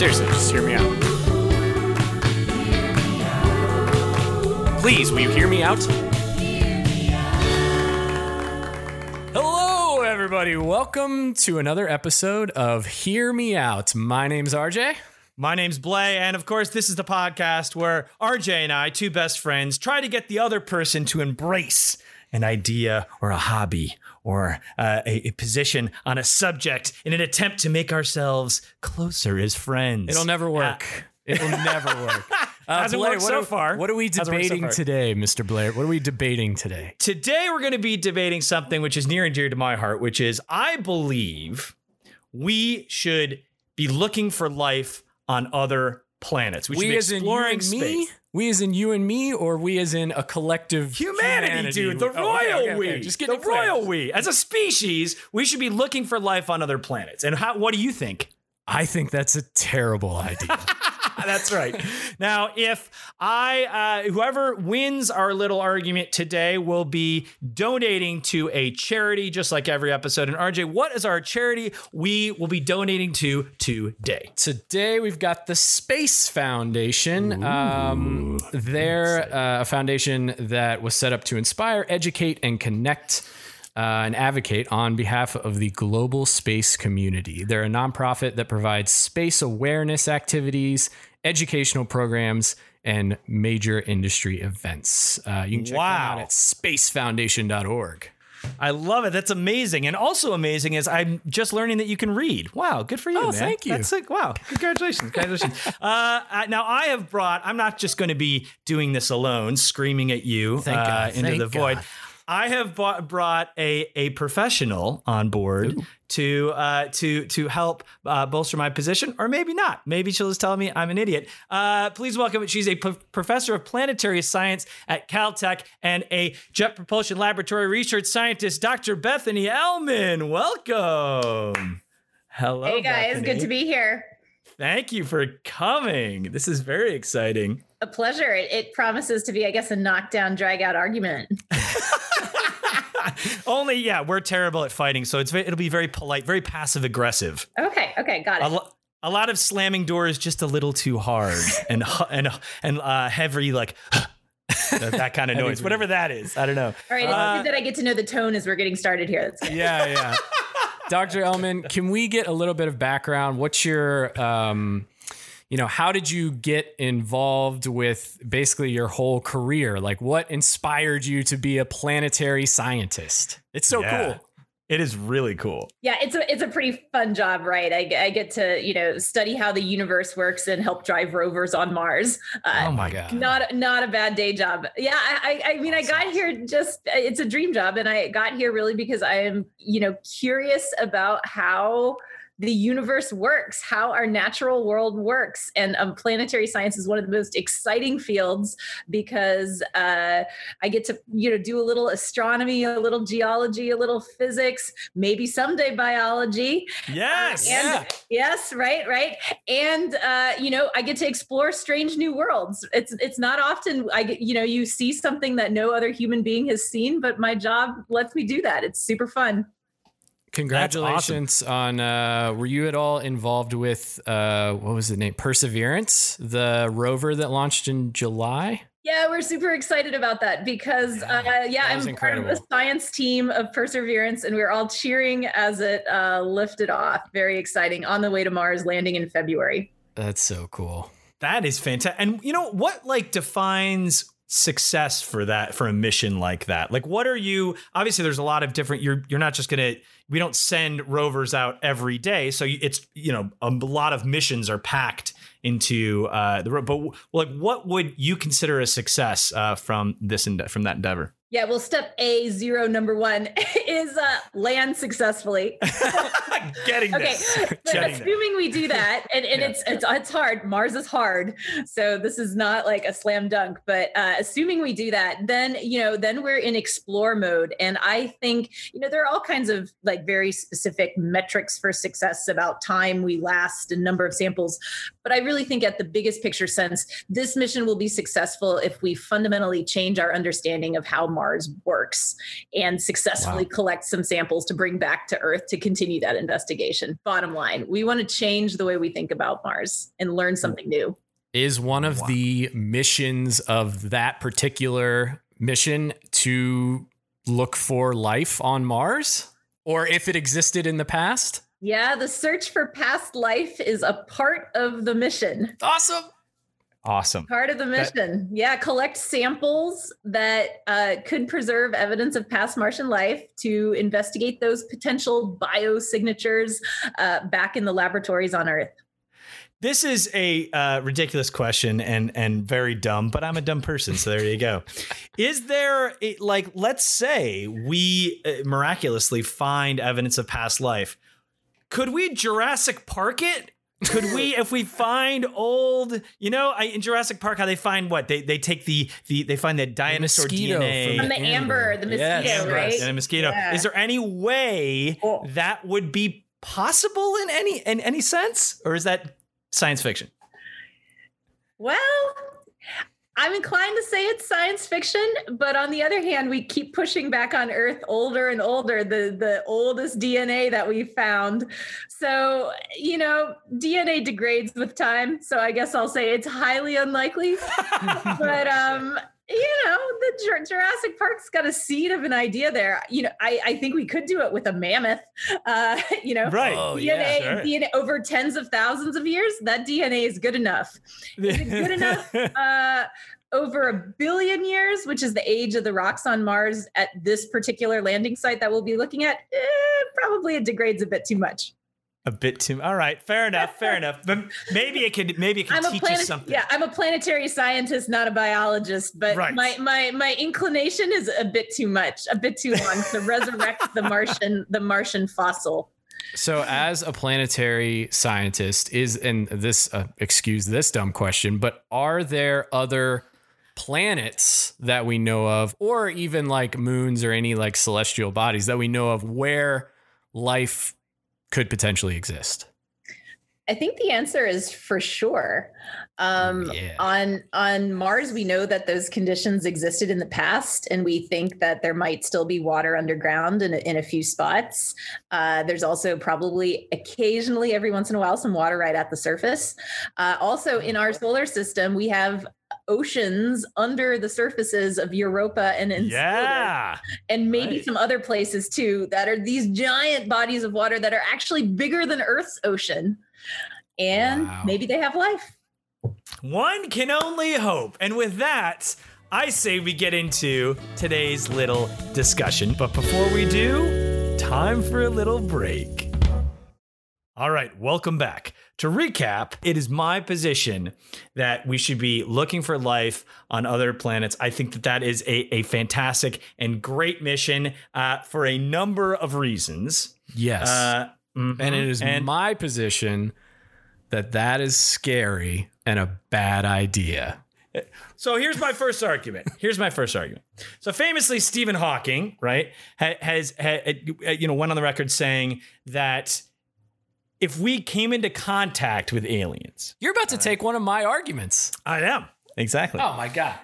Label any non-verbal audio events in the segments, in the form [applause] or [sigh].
Seriously, just hear me out. Please, will you hear me out? Hello, everybody. Welcome to another episode of Hear Me Out. My name's RJ. My name's Blay, and of course, this is the podcast where RJ and I, two best friends, try to get the other person to embrace an idea or a hobby or uh, a, a position on a subject in an attempt to make ourselves closer as friends. It'll never work. It'll never work. [laughs] Uh, Hasn't Blair, worked so are- far. What are we Hasn't so debating today, Mr. Blair? What are we debating today? Today, we're going to be debating something which is near and dear to my heart, which is I believe we should be looking for life on other planets. We, should we be in you exploring space. me? We as in you and me, or we as in a collective Humanity, dude, the Oh, royal okay, okay. we, Just get the royal we. As a species, we should be looking for life on other planets. And how? What do you think? I think that's a terrible idea. [laughs] [laughs] That's right. Now, if I, uh, whoever wins our little argument today, will be donating to a charity, just like every episode. And RJ, what is our charity we will be donating to today? Today we've got the Space Foundation. um, they're uh, a foundation that was set up to inspire, educate, and connect. Uh, and advocate on behalf of the global space community. They're a nonprofit that provides space awareness activities, educational programs, and major industry events. Uh, you can check them out at spacefoundation.org. I love it. That's amazing. And also amazing is I'm just learning that you can read. Wow, good for you, Oh, man. thank you. That's like wow. Congratulations, congratulations. [laughs] uh, now I have brought. I'm not just going to be doing this alone, screaming at you uh, God, into thank the void. God. I have bought, brought a a professional on board to uh, to to help uh, bolster my position, or maybe not. Maybe she'll just tell me I'm an idiot. Uh, please welcome. She's a p- professor of planetary science at Caltech and a Jet Propulsion Laboratory research scientist, Dr. Bethany Ehlmann. Welcome. Hello, Hey guys, good to be here. Thank you for coming. This is very exciting. A pleasure. It, it promises to be, I guess, a knockdown, drag out argument. [laughs] [laughs] Only, yeah, we're terrible at fighting, so it's ve- it'll be very polite, very passive aggressive. Okay, okay, got A, it. lo- a lot of slamming doors just a little too hard [laughs] and and and uh, heavy like [laughs] that, that kind of Heavy noise, whatever that is. I don't know. All right, it's Uh, good that I get to know the tone as we're getting started here. That's good. Yeah, yeah. Dr. Ehlmann, can we get a little bit of background? What's your, um, you know, how did you get involved with basically your whole career? Like, what inspired you to be a planetary scientist? It's so Yeah. cool. It is really cool. Yeah, it's a it's a pretty fun job, right? I, I get to you know study how the universe works and help drive rovers on Mars. Uh, Oh my God. not not a bad day job yeah i i, I mean i got here just it's a dream job and i got here really because i am you know curious about how the universe works how our natural world works. And um, planetary science is one of the most exciting fields because uh, i get to you know do a little astronomy a little geology a little physics maybe someday biology. Yes. and Yeah. yes right right. And uh you know i get to explore strange new worlds. It's it's not often i get you know you see something that no other human being has seen but my job lets me do that. It's super fun Congratulations on, uh, were you at all involved with, uh, what was the name? Perseverance, the rover that launched in July? yeah we're super excited about that because uh, yeah that i'm part of the science team of perseverance and we're all cheering as it uh, lifted off very exciting on the way to mars landing in february That's so cool. That is fantastic. And you know what like defines success for that for a mission like that? Like what are you obviously there's a lot of different you're you're not just to we don't send rovers out every day, so it's you know a lot of missions are packed into uh the but like what would you consider a success uh from this from that endeavor? Yeah well step a zero number one [laughs] is uh, land successfully. [laughs] Getting okay [laughs] Getting there. assuming we do that and, and it's, it's it's hard. Mars is hard. So this is not like a slam dunk but uh, assuming we do that then you know then we're in explore mode. And i think you know there are all kinds of like very specific metrics for success about time we last and number of samples But I really think, at the biggest picture sense, this mission will be successful if we fundamentally change our understanding of how Mars works and successfully wow. collect some samples to bring back to Earth to continue that investigation. Bottom line, we want to change the way we think about Mars and learn something new. Is one of wow. the missions of that particular mission to look for life on Mars? Or if it existed in the past? Yeah, the search for past life is a part of the mission. Awesome. Awesome. Part of the mission. That- yeah, collect samples that uh, could preserve evidence of past Martian life to investigate those potential biosignatures uh, back in the laboratories on Earth. This is a uh, ridiculous question and and very dumb, but I'm a dumb person, so there you go. [laughs] is there a, like let's say we uh, miraculously find evidence of past life? Could we Jurassic Park it? Could we, if we find old, you know, I, in Jurassic Park, how they find what they they take the the they find the dinosaur the DNA from the amber, the mosquito, yes, right? And a mosquito. Yeah. Is there any way oh. that would be possible in any in any sense, or is that science fiction? Well, I'm inclined to say it's science fiction, but on the other hand, we keep pushing back on Earth older and older, the, the oldest DNA that we found. So, you know, DNA degrades with time. So I guess I'll say it's highly unlikely. [laughs] but um, you know, the Jurassic Park's got a seed of an idea there. You know, I, I think we could do it with a mammoth. Uh, [laughs] you know, right? Oh, DNA, yeah, sure. DNA over tens of thousands of years. That DNA is good enough. Is it good enough? [laughs] Uh, over a billion years, which is the age of the rocks on Mars at this particular landing site that we'll be looking at, eh, probably it degrades a bit too much. A bit too. All right, fair enough, fair enough. But maybe it could. Maybe it could teach planet, you something. Yeah, I'm a planetary scientist, not a biologist. But right. my my my inclination is a bit too much, a bit too long to resurrect the Martian the Martian fossil. So, as a planetary scientist, is and this uh, excuse this dumb question, but are there other planets that we know of, or even like moons or any like celestial bodies that we know of where life could potentially exist? I think the answer is for sure. Um, yeah. On on Mars, we know that those conditions existed in the past, and we think that there might still be water underground in a, in a few spots. Uh, there's also probably occasionally, every once in a while, some water right at the surface. Uh, also, in our solar system, we have oceans under the surfaces of Europa and Enceladus, yeah, and maybe right. some other places too that are these giant bodies of water that are actually bigger than Earth's ocean. And wow. maybe they have life. One can only hope. And with that, I say we get into today's little discussion. But before we do, time for a little break. All right, welcome back. To recap, it is my position that we should be looking for life on other planets. I think that that is a, a fantastic and great mission uh, for a number of reasons. Yes. Uh, mm-hmm. And it is and, my position that that is scary and a bad idea. So here's my first argument. Here's my first argument. So famously, Stephen Hawking, right, has, has you know went on the record saying that if we came into contact with aliens. You're about to take one of my arguments. I am. Exactly. Oh my God.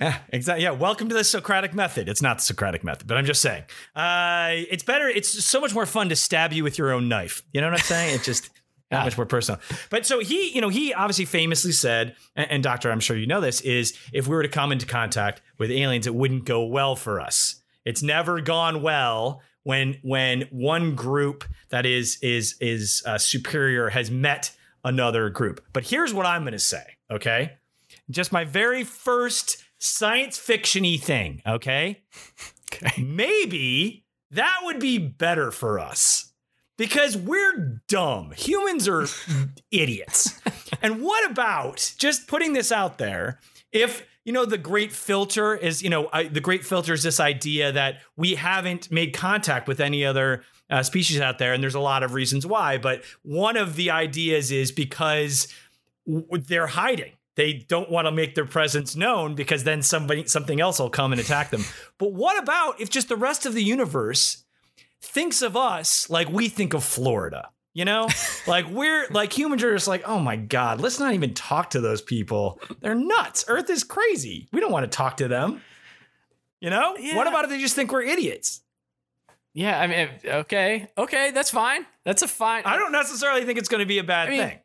Yeah, exactly. Yeah, welcome to the Socratic method. It's not the Socratic method, but I'm just saying. Uh, it's better. It's so much more fun to stab you with your own knife. You know what I'm saying? It's just [laughs] not much more personal. But so he, you know, he obviously famously said, and, and Doctor, I'm sure you know this, is if we were to come into contact with aliens, it wouldn't go well for us. It's never gone well when when one group that is is is uh, superior has met another group. But here's what I'm going to say, okay? Just my very first science fictiony thing, okay? Okay. Maybe that would be better for us because we're dumb. Humans are [laughs] idiots. And what about just putting this out there? If you know the great filter is you know I, the great filter is this idea that we haven't made contact with any other uh, species out there and there's a lot of reasons why but one of the ideas is because w- they're hiding. They don't want to make their presence known because then somebody something else will come and attack them. [laughs] But what about if just the rest of the universe thinks of us like we think of florida You know, like we're like humans are just like, oh my god, let's not even talk to those people. They're nuts. Earth is crazy. We don't want to talk to them. You know, Yeah. what about if they just think we're idiots? Yeah, I mean, okay, okay, that's fine. That's a fine. I don't necessarily think it's going to be a bad I mean, thing.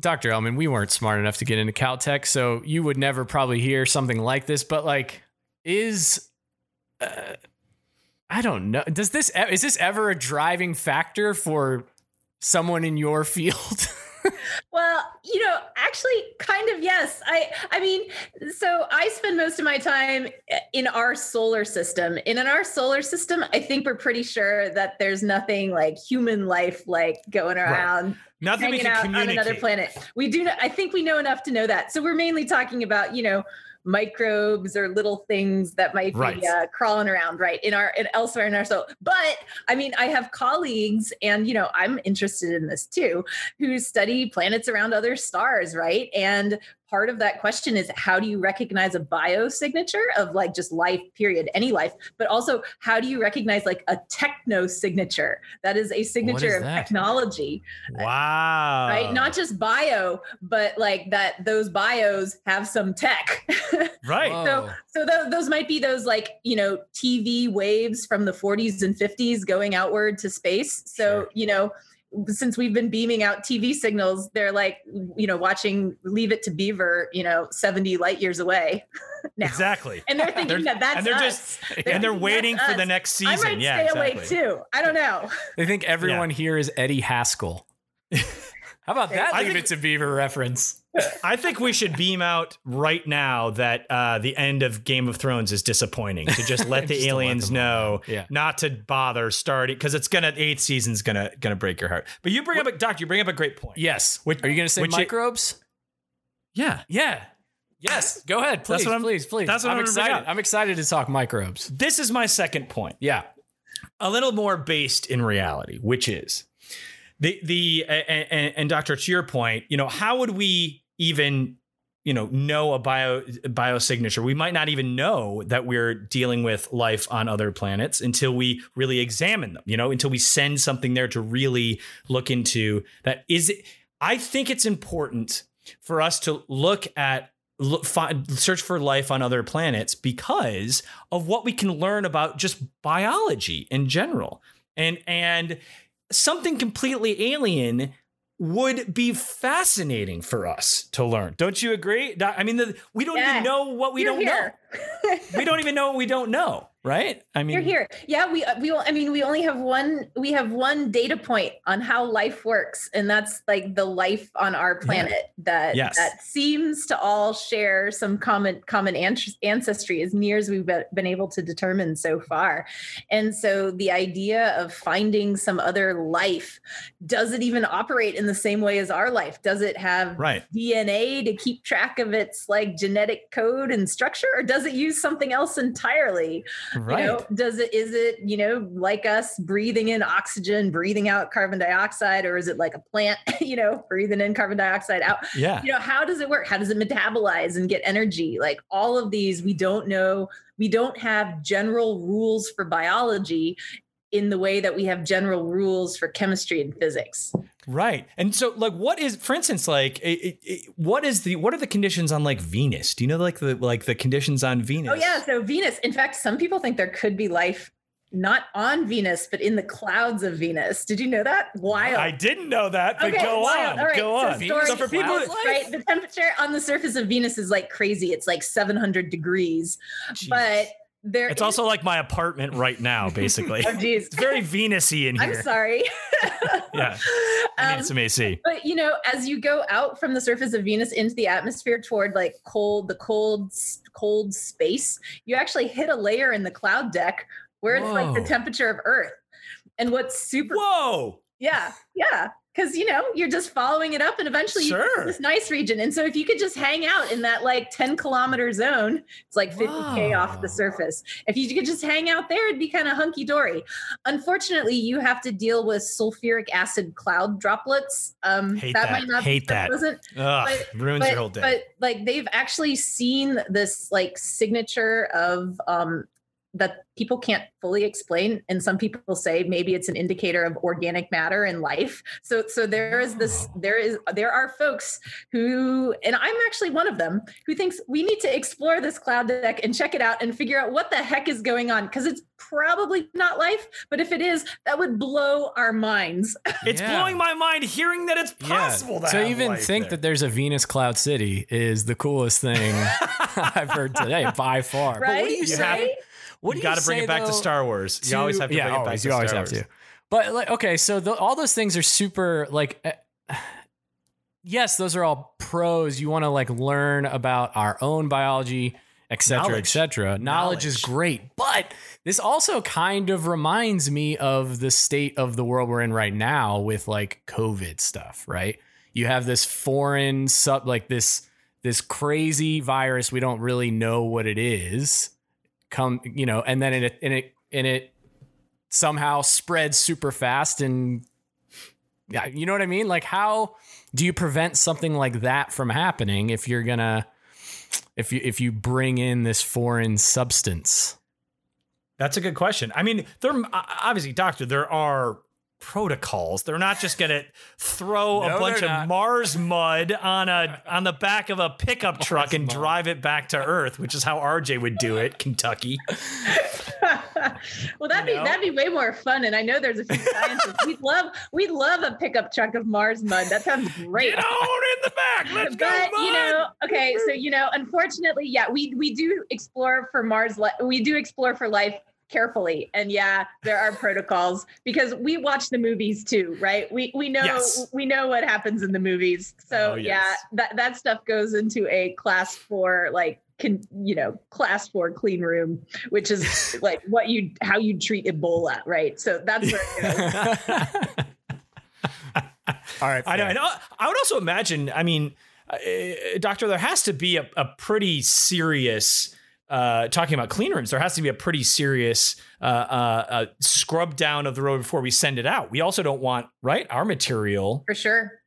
Dr. Ehlmann, we weren't smart enough to get into Caltech, so you would never probably hear something like this. But like, is uh, I don't know. Does this is this ever a driving factor for someone in your field? [laughs] Well, you know, actually kind of yes. I I mean, so I spend most of my time in our solar system. And in our solar system, I think we're pretty sure that there's nothing like human life like going around Nothing we can out on another planet. We do. I think we know enough to know that. So we're mainly talking about, you know, microbes or little things that might Right. be uh, crawling around, right, in our in elsewhere in our soul. But I mean, I have colleagues, and you know, I'm interested in this too, who study planets around other stars, right? And part of that question is how do you recognize a biosignature of like just life period any life but also how do you recognize like a techno signature that is a signature is of that? technology Wow. right? Not just bio, but like that those bios have some tech. [laughs] right. Whoa. so tho- those might be those like, you know, TV waves from the 40s and 50s going outward to space. So, Sure. you know, since we've been beaming out TV signals, they're like, you know, watching Leave It to Beaver, you know, 70 light years away [laughs] now. Exactly. And they're thinking They're- that that's and they're us. just They're and they're waiting that's for the us. next I season. might yeah, stay exactly. awake too. I don't know. They think everyone here is Eddie Haskell. [laughs] How about that? I Leave think- it to Beaver reference. [laughs] I think we should beam out right now that uh, the end of Game of Thrones is disappointing. To just let [laughs] the Just to let aliens know, Yeah. not to bother starting because it's gonna eighth season's gonna gonna break your heart. But you bring up a doctor. You bring up a great point. Yes. Which- Are you going to say which it- microbes? Yeah. yeah. Yes. Go ahead, please. What I'm- please, please. that's what I'm I'm excited. I'm excited to talk microbes. This is my second point. Yeah. a little more based in reality, which is the the and, and, Doctor, to your point, you know, how would we even you know know a bio biosignature? We might not even know that we're dealing with life on other planets until we really examine them. You know, until we send something there to really look into that. Is it? I think it's important for us to look at look, find, search for life on other planets because of what we can learn about just biology in general and and something completely alien would be fascinating for us to learn don't you agree i mean the, we don't Yeah. even know what we You're don't here. know [laughs] we don't even know what we don't know right i mean You're here. Yeah, we uh, we I mean we only have one we have one data point on how life works and that's like the life on our planet that Yes. that seems to all share some common common ancestry as near as we've been able to determine so far. And so the idea of finding some other life does it even operate in the same way as our life? Does it have right DNA to keep track of its like genetic code and structure, or does it use something else entirely? Right You know, does it is it you know like us breathing in oxygen, breathing out carbon dioxide, or is it like a plant? [laughs] You know, breathing in carbon dioxide out. yeah You know, how does it work? How does it metabolize and get energy? Like all of these, we don't know. We don't have general rules for biology in the way that we have general rules for chemistry and physics. Right. And so like what is for instance like it, it, what is the what are the conditions on like Venus? Do you know like the like the conditions on Venus? Oh yeah, so Venus. In fact, some people think there could be life not on Venus, but in the clouds of Venus. Did you know that? Wild. I didn't know that, but Okay, go wild. on. All right, Go so on. story- So for people Clouds right, the temperature on the surface of Venus is like crazy. It's like 700 degrees, but there. it's is- also like my apartment right now [laughs] basically. Oh geez. it's very Venusy in here. I'm sorry. [laughs] Yeah. I need Um, some AC. but you know as you go out from the surface of venus into the atmosphere toward like cold the cold cold space you actually hit a layer in the cloud deck where it's like the temperature of earth and what's super Whoa. yeah yeah because you know you're just following it up and eventually you get this nice region and so if you could just hang out in that like 10 kilometer zone it's like 50k off the surface if you could just hang out there it'd be kind of hunky-dory unfortunately you have to deal with sulfuric acid cloud droplets um Hate that, that. might not Hate be that. Ugh, But- ruins but, your whole day. but like they've actually seen this like signature of um that people can't fully explain and some people say maybe it's an indicator of organic matter in life so so there is this there is there are folks who and i'm actually one of them who thinks we need to explore this cloud deck and check it out and figure out what the heck is going on because it's probably not life but if it is that would blow our minds [laughs] It's Yeah. blowing my mind hearing that it's possible to to have even life think there. that there's a Venus Cloud City is the coolest thing [laughs] I've heard today by far. But what do you You say? Have- what you got to bring say, it back to Star Wars. You always have to yeah, bring it back always, to you always Star have Wars. to. But like, okay, so the, all those things are super like. Uh, [sighs] yes, those are all pros. You want to like learn about our own biology, et cetera, et Knowledge. cetera. Knowledge is great, but this also kind of reminds me of the state of the world we're in right now with like COVID stuff, right? You have this foreign sub, like this this crazy virus. We don't really know what it is. Come, you know, and then it and it and it somehow spreads super fast and yeah, you know what I mean? Like how do you prevent something like that from happening if you're gonna if you if you bring in this foreign substance? That's a good question. I mean, there obviously, doctor, there are protocols. They're not just gonna throw [laughs] No, a bunch of not. Mars mud on a [laughs] on the back of a pickup truck and mud. drive it back to Earth, which is how RJ would do it, Kentucky. [laughs] well that'd You be know? that'd be way more fun and i know there's a few scientists we'd love we'd love a pickup truck of mars mud that sounds great Get on in the back. Let's go, but you know okay so you know unfortunately yeah we we do explore for mars li- we do explore for life carefully and yeah there are protocols because we watch the movies too right we we know Yes. we know what happens in the movies so Oh, yeah that that stuff goes into a class four like can you know class four clean room which is [laughs] like what you how you treat ebola right so that's where it goes [laughs] All right, I know. And I I would also imagine. I mean, uh, doctor, there has to be a, a pretty serious. Uh, talking about clean rooms, there has to be a pretty serious uh, uh, uh, scrub down of the road before we send it out. We also don't want right our material for sure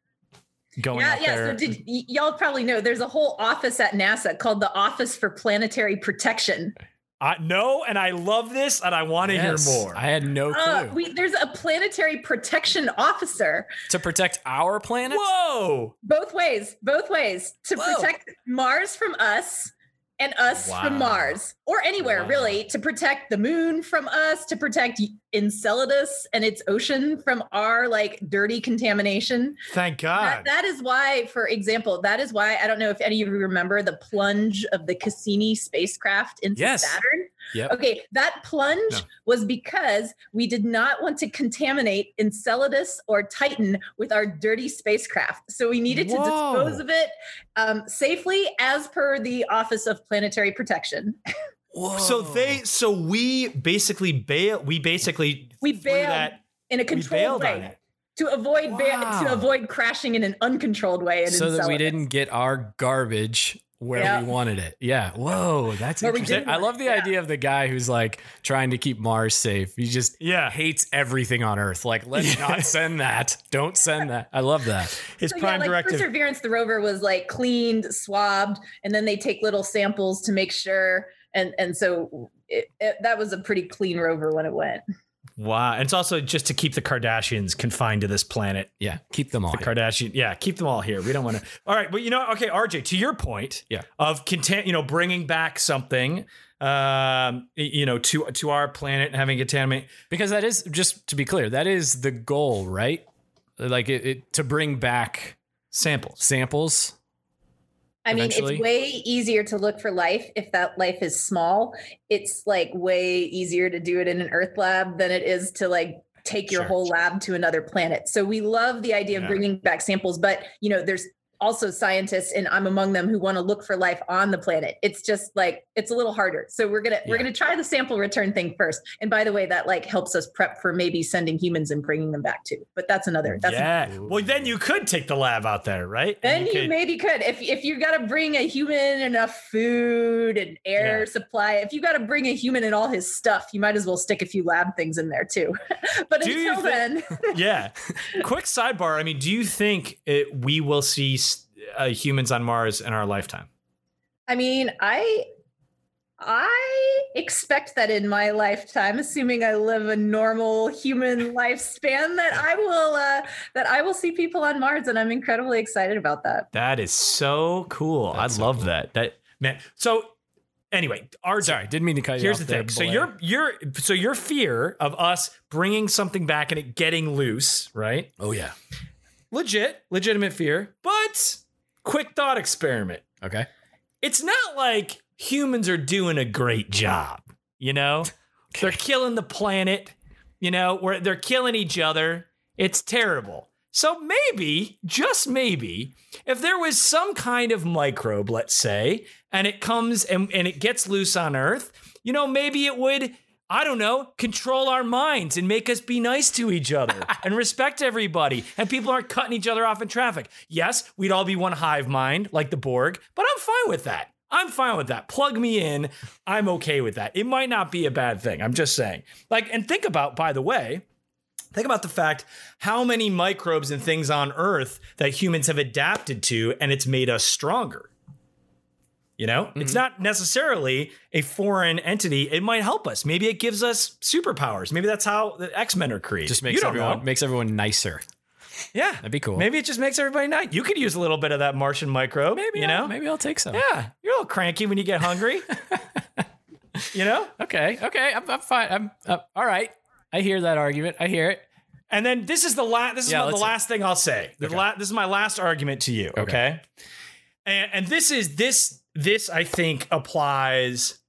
going yeah, out yeah. there. So did y- y'all probably know there's a whole office at NASA called the Office for Planetary Protection. I no, and I love this, and I want to Yes, hear more. I had no clue. Uh, we, there's a planetary protection officer to protect our planet? Whoa! both ways, both ways to Whoa. protect Mars from us and us Wow. from Mars or anywhere Wow. really to protect the moon from us, to protect Enceladus and its ocean from our like dirty contamination. Thank That, God. that is why, for example, that is why I don't know if any of you remember the plunge of the Cassini spacecraft into Yes. Saturn. Yep. Okay, that plunge No. was because we did not want to contaminate Enceladus or Titan with our dirty spacecraft. So we needed to dispose of it um, safely as per the Office of Planetary Protection. Whoa. [laughs] so they, so we basically bail. We basically We threw bailed that. in a controlled way to avoid ba- to avoid crashing in an uncontrolled way. In so that we didn't get our garbage where Yeah. we wanted it. Yeah. Whoa, that's Where we interesting. I love the yeah. idea of the guy who's like trying to keep Mars safe. He just Yeah. hates everything on Earth. Like, let's Yeah. not send that. Don't send that. I love that. His So, prime yeah, like directive. Perseverance, the rover was like cleaned, swabbed, and then they take little samples to make sure. And and so it, it, that was a pretty clean rover when it went. Wow. And it's also just to keep the Kardashians confined to this planet. Yeah. Keep them all. The here. Kardashian, yeah, keep them all here. We don't want to. All right, but you know, okay, RJ, to your point, Yeah. of content, you know, bringing back something, um, you know, to to our planet and having contaminate. Because that is just to be clear, that is the goal, right? Like it, it to bring back samples. samples. I mean, Eventually. it's way easier to look for life if that life is small. It's like way easier to do it in an Earth lab than it is to like take your Sure. whole lab to another planet. So we love the idea Yeah. of bringing back samples, but you know, there's also scientists and I'm among them who want to look for life on the planet. It's just like it's a little harder. So we're going to we're going to try the sample return thing first. And by the way, that like helps us prep for maybe sending humans and bringing them back too. But that's another that's yeah. Well, then you could take the lab out there, right? then And you, could- maybe could if if you got to bring a human enough food and air Yeah. supply. If you got to bring a human and all his stuff, you might as well stick a few lab things in there too. [laughs] but Do until thi- then, [laughs] yeah. [laughs] Quick sidebar. I mean, do you think it, we will see uh, humans on Mars in our lifetime? I mean, I I expect that in my lifetime, assuming I live a normal human [laughs] lifespan, that I will uh, that I will see people on Mars, and I'm incredibly excited about that. That is so cool. That's I so love cool. that. That man. So anyway, our Sorry, didn't mean to cut you Here's off the there, thing. So your your so your fear of us bringing something back and it getting loose, right? Oh yeah. Legit, legitimate fear, but quick thought experiment. Okay. It's not like humans are doing a great job, you know? [laughs] They're killing the planet, you know, where they're killing each other. It's terrible. So maybe, just maybe, if there was some kind of microbe, let's say, and it comes and, and it gets loose on Earth, you know, maybe it would, I don't know, control our minds and make us be nice to each other [laughs] and respect everybody. And people aren't cutting each other off in traffic. Yes, we'd all be one hive mind like the Borg, but I'm fine with that. I'm fine with that. Plug me in. I'm okay with that. It might not be a bad thing. I'm just saying. Like, and think about, by the way, Think about the fact how many microbes and things on Earth that humans have adapted to, and it's made us stronger. You know, it's Mm-hmm. not necessarily a foreign entity. It might help us. Maybe it gives us superpowers. Maybe that's how the X Men are created. Just makes everyone know. makes everyone nicer. Yeah, That'd be cool. Maybe it just makes everybody nice. You could use a little bit of that Martian microbe. Maybe you I'll- know. maybe I'll take some. Yeah, you're a little cranky when you get hungry. [laughs] you know. Okay. Okay. I'm, I'm fine. I'm uh, all right. I hear that argument. I hear it. And then this is the last. This is Yeah, my- the last thing I'll say. The Okay. la- this is my last argument to you. Okay. Okay. And, and this is this this I think applies.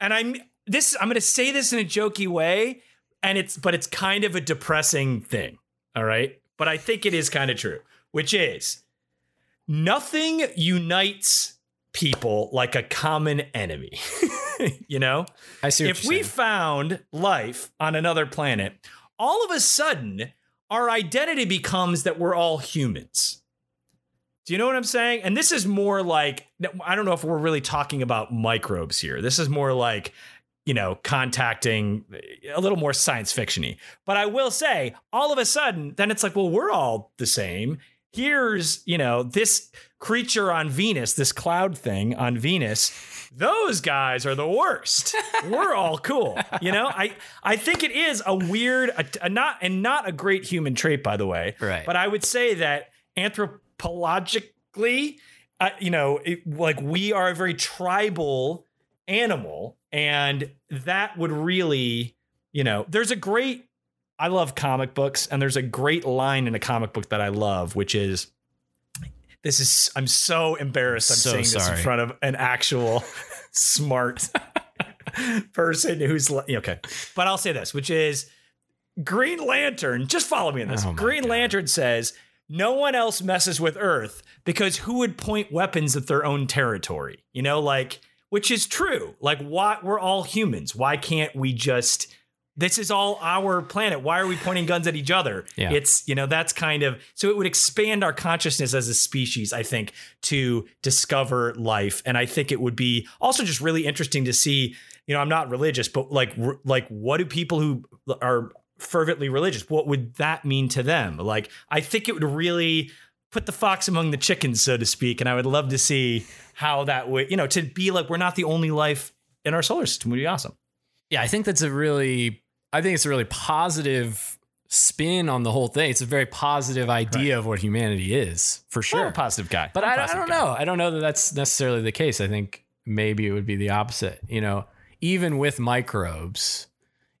And I'm this. I'm going to say this in a jokey way, and it's but it's kind of a depressing thing. All right, but I think it is kind of true, which is nothing unites people like a common enemy. [laughs] you know I see. What if we found life on another planet, all of a sudden our identity becomes that we're all humans. Do you know what I'm saying? And this is more like I don't know if we're really talking about microbes here. This is more like you know contacting eh, a little more science fictiony. But I will say, all of a sudden, then it's like, well, we're all the same. Here's you know this creature on Venus, this cloud thing on Venus. Those guys are the worst. [laughs] We're all cool, you know. I I think it is a weird, a, a not and not a great human trait, by the way. Right. But I would say that anthropologically, uh, you know, it, like we are a very tribal animal, and that would really, you know, there's a great. I love comic books, and there's a great line in a comic book that I love, which is. This is I'm so embarrassed I'm So saying this in front of an actual smart [laughs] person who's okay. But I'll say this, which is Green Lantern, just follow me in this. Oh Green God. Lantern says no one else messes with Earth because who would point weapons at their own territory? You know, like which is true. Like why we're all humans. Why can't we just this is all our planet. Why are we pointing guns at each other? Yeah. It's, you know, that's kind of so it would expand our consciousness as a species, I think, to discover life. And I think it would be also just really interesting to see, you know, I'm not religious, but like like what do people who are fervently religious, what would that mean to them? Like I think it would really put the fox among the chickens, so to speak. And I would love to see how that would, you know, to be like we're not the only life in our solar system would be awesome. yeah, I think that's a really, I think it's a really positive spin on the whole thing. It's a very positive idea of what humanity is, for sure. a positive guy. But I, I don't guy. know. I don't know that that's necessarily the case. I think maybe it would be the opposite. You know, even with microbes,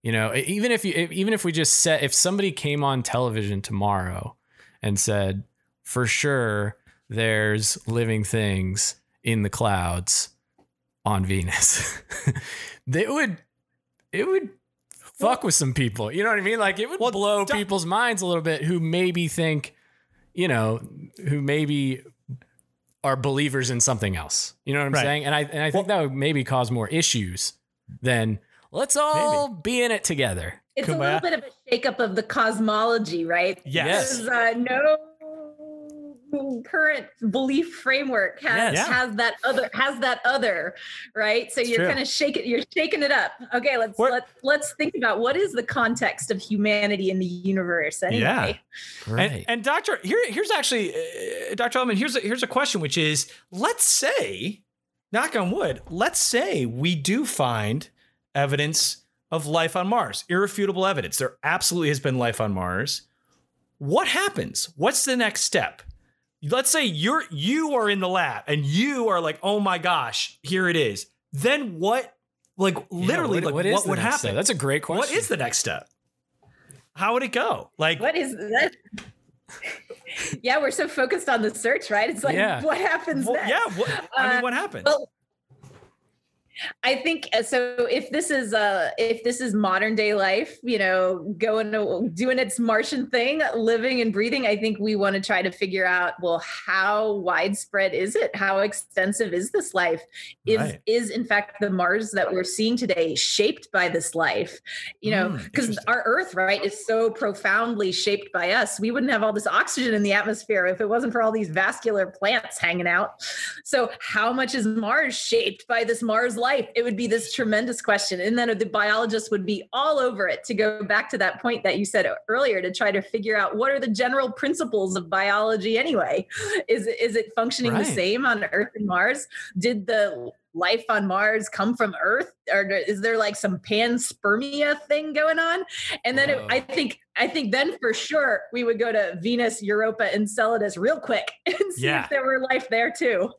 you know, even if you, if- even if we just said, if somebody came on television tomorrow and said, for sure, there's living things in the clouds on Venus, [laughs] they would, it would fuck with some people. You know what I mean? Like it would Well, blow people's minds a little bit who maybe think, you know, who maybe are believers in something else. You know what I'm Right. saying? And I and I think that would maybe cause more issues than let's all be in it together. It's Kumbaya. a little bit of a shakeup of the cosmology, right? Yes. Uh, no current belief framework has Yes. has that other has that other right so you're kind of shaking you're shaking it up okay let's We're- let, let's think about what is the context of humanity in the universe anyway Yeah. Right. And, and Doctor, here, here's actually, uh, Doctor Element. Here's a, here's a question, which is, let's say knock on wood, let's say we do find evidence of life on Mars, irrefutable evidence. There absolutely has been life on Mars. What happens? What's the next step? Let's say you're you are in the lab and you are like, "Oh my gosh, here it is." Then what like literally what- like what is what the would happen? step? That's a great question. What is the next step? How would it go? Like What is that? [laughs] yeah, we're so focused on the search, right? It's like, Yeah. what happens Well, next? yeah, what, I mean Uh, what happens? well, I think uh, so. If this is uh, if this is modern day life, you know, going to doing its Martian thing, living and breathing, I think we want to try to figure out, well, how widespread is it? How extensive is this life? Is Right. is in fact the Mars that we're seeing today shaped by this life? You know, Mm, because interesting. our Earth, right, is so profoundly shaped by us. We wouldn't have all this oxygen in the atmosphere if it wasn't for all these vascular plants hanging out. So, how much is Mars shaped by this Mars life? It would be this tremendous question. And then the biologists would be all over it to go back to that point that you said earlier to try to figure out what are the general principles of biology anyway? Is, it- is it functioning Right. the same on Earth and Mars? Did the life on Mars come from Earth? Or is there like some panspermia thing going on? And then it, I think I think then for sure we would go to Venus, Europa, and Enceladus real quick [laughs] and see Yeah. if there were life there too.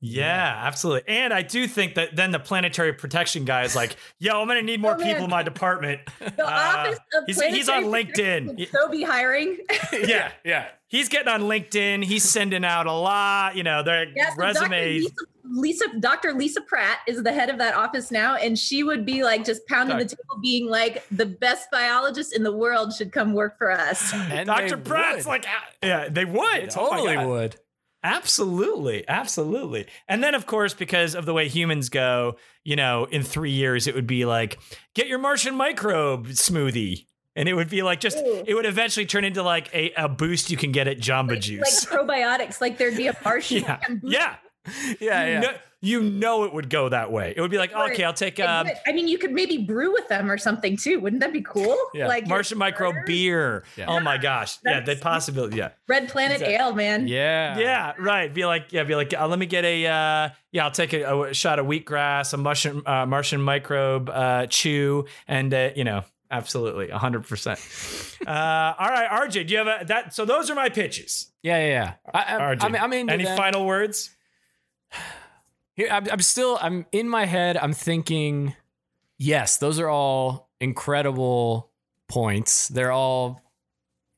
Yeah, absolutely. And I do think that then the planetary protection guy is like, yo, I'm going to need [laughs] more Oh, people in my department. The [laughs] Uh, office of he's- he's on LinkedIn. So be hiring. yeah. yeah. He's getting on LinkedIn. He's sending out a lot, you know, their Yes, so Dr. resumes. Lisa, Lisa, Dr. Lisa Pratt is the head of that office now, and she would be like just pounding the table, being like, "The best biologist in the world should come work for us." [sighs] And Dr. Pratt's would. like, ah, yeah, they would. They Oh totally God. would. Absolutely. Absolutely. And then, of course, because of the way humans go, you know, in three years, it would be like, get your Martian microbe smoothie. And it would be like just, Ooh. it would eventually turn into like a, a boost you can get at Jamba like, Juice. like [laughs] probiotics, like there'd be a Martian. yeah. boost Yeah. [laughs] Yeah, you yeah. Know, you know it would go that way. It would be like, Right. okay, I'll take It um. I mean, you could maybe brew with them or something too. Wouldn't that be cool? [laughs] Yeah. Like your Martian micro beer. Yeah. Oh my gosh. Yeah, the That's- possibility. Yeah. Red Planet Exactly. Ale, man. Yeah. Yeah, right. Be like, yeah, be like, uh, let me get a, uh, yeah, I'll take a, a shot of wheatgrass, a Martian, uh, Martian microbe uh, chew, and uh, you know, absolutely, hundred percent. [laughs] Uh, all right, RJ, do you have a that? So those are my pitches. Yeah, yeah, yeah. I, I, RJ, I'm, I'm into any them. final words? Here, I'm, I'm still, I'm in my head. I'm thinking, yes, those are all incredible points. They're all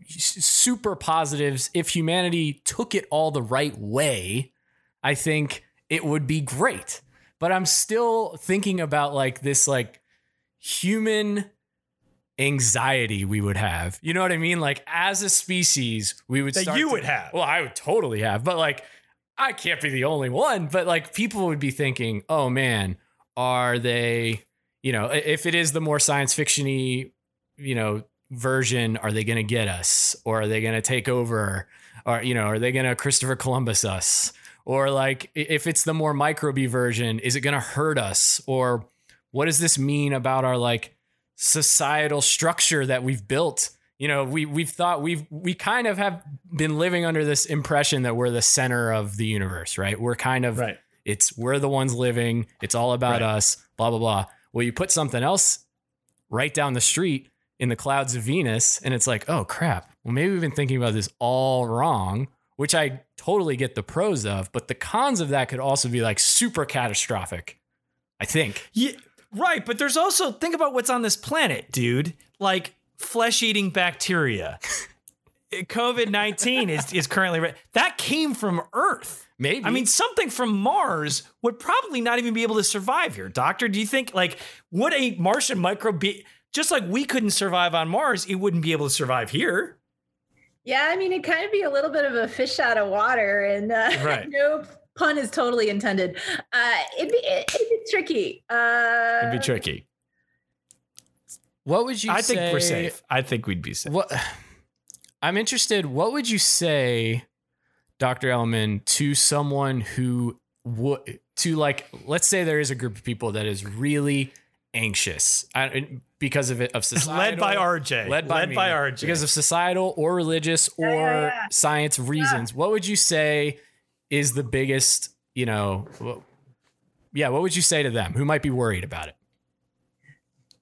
super positives. If humanity took it all the right way, I think it would be great. But I'm still thinking about like this, like human anxiety we would have. You know what I mean? Like as a species, we would That you to- would have. Well, I would totally have, but like I can't be the only one. But like people would be thinking, oh man, are they? You know, if it is the more science fictiony, you know, version, are they going to get us, or are they going to take over, or you know, are they going to Christopher Columbus us, or like if it's the more microbe version, is it going to hurt us, or what does this mean about our like societal structure that we've built? You know, we we've thought we've we kind of have been living under this impression that we're the center of the universe, right? We're kind of Right. it's we're the ones living. It's all about Right. us. Blah blah blah. Well, you put something else right down the street in the clouds of Venus, and it's like, oh crap. Well, maybe we've been thinking about this all wrong. Which I totally get the pros of, but the cons of that could also be like super catastrophic. I think. Yeah, right. But there's also think about what's on this planet, dude. Like flesh-eating bacteria. COVID nineteen is is currently re- that came from Earth. Maybe. I mean, something from Mars would probably not even be able to survive here. Doctor, do you think like would a Martian microbe be just like we couldn't survive on Mars? It wouldn't be able to survive here. Yeah, I mean, it kind of be a little bit of a fish out of water, and uh, [laughs] Right. no pun is totally intended. Uh, it'd be it, it'd be tricky. Uh, It'd be tricky. What would you say? I say? think we're safe. I think we'd be safe. What [sighs] I'm interested. What would you say, Doctor Ehlmann, to someone who would to like? Let's say there is a group of people that is really anxious uh, because of it of [laughs] societal, Led by RJ. led by me, by RJ. because of societal or religious or yeah, yeah. science reasons. What would you say is the biggest? You know, yeah, what would you say to them who might be worried about it?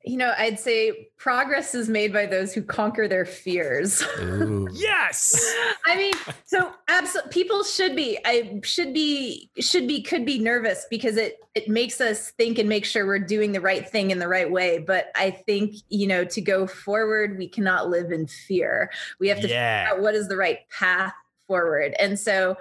You know, I'd say progress is made by those who conquer their fears. [laughs] Yes. I mean, so absolutely, people should be, I should be, should be, could be nervous because it it makes us think and make sure we're doing the right thing in the right way. But I think you know, to go forward, we cannot live in fear. We have to Yeah. figure out what is the right path forward, and so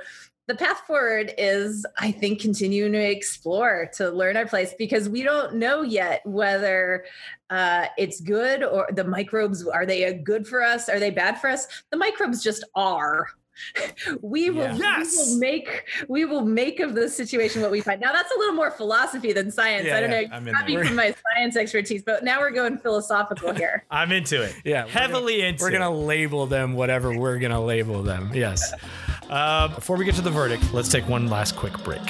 the path forward is i think continuing to explore to learn our place because we don't know yet whether uh, it's good or the microbes are they good for us are they bad for us the microbes just are [laughs] we will, Yeah. Yes. we will make we will make of the situation what we find now that's a little more philosophy than science Yeah, i don't yeah, know I'm in not there. from my science expertise but now we're going philosophical here [laughs] I'm into it. Yeah, we're Heavily into We're gonna label them whatever we're gonna label them. Yes. Uh, before we get to the verdict, let's take one last quick break.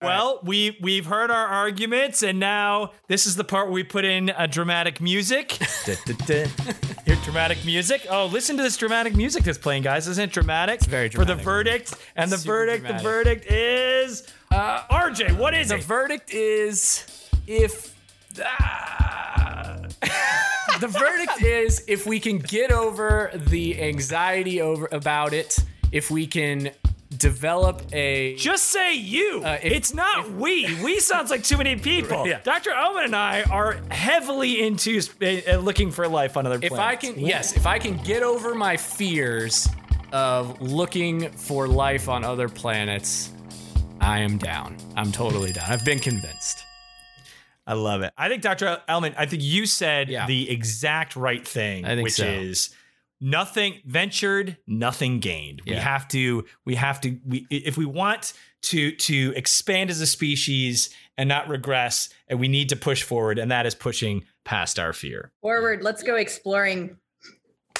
Well, we we've heard our arguments, and now this is the part where we put in a dramatic music. [laughs] Hear dramatic music. Oh, listen to this dramatic music that's playing, guys. Isn't it dramatic? very dramatic. For the verdict, and the Super verdict, dramatic. the verdict is uh, RJ. What is The it? The verdict is if. Ah. The verdict is if we can get over the anxiety over about it, if we can develop a Just say you. Uh, if- it's not we. We sounds like too many people. Yeah. Dr. Owen and I are heavily into sp- uh, looking for life on other if planets. I can yes, if I can get over my fears of looking for life on other planets, I am down. I'm totally down. I've been convinced. I love it. I think Dr. Ehlmann, I think you said Yeah. the exact right thing, I think which so. is nothing ventured, nothing gained. We have to, we have to, we if we want to to expand as a species and not regress, and we need to push forward, and that is pushing past our fear. forward let's go exploring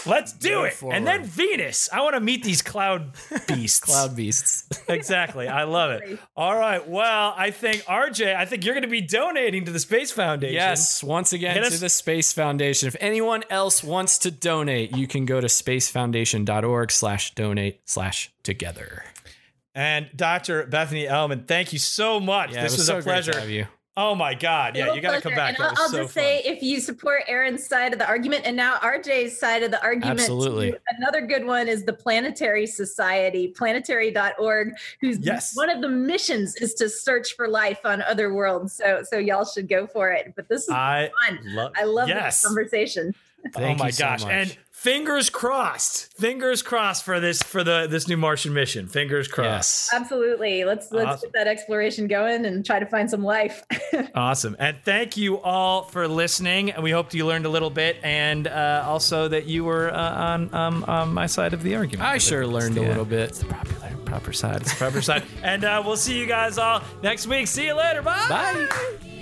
Let's do Go it. And then. Venus. I want to meet these cloud [laughs] beasts. Cloud beasts. [laughs] exactly. I love it. All right. Well, I think RJ, I think you're going to be donating to the Space Foundation. Yes, once again Hit to us- the Space Foundation. If anyone else wants to donate, you can go to spacefoundation.org slash donate slash together. And Dr. Bethany Ehlmann, thank you so much. Yeah, this it was, so a great to pleasure. Have you. Oh my God. Yeah, you got to come back. And I'll, I'll so just fun. say, if you support Aaron's side of the argument, and now RJ's side of the argument, Absolutely. too, another good one is the Planetary Society, planetary.org, whose Yes. one of the missions is to search for life on other worlds. So, so y'all should go for it. But this is I fun. love I love yes. this conversation. Thank oh my you so gosh. And fingers crossed. Fingers crossed for this for the this new Martian mission. Fingers crossed. yes. Absolutely. Let's let's Awesome. get that exploration going and try to find some life. [laughs] Awesome. And thank you all for listening. And we hope you learned a little bit and uh, also that you were uh, on, um, on my side of the argument. I sure learned a Yeah. little bit. The proper, proper side. It's the proper side. And uh, we'll see you guys all next week. See you later. Bye. Bye.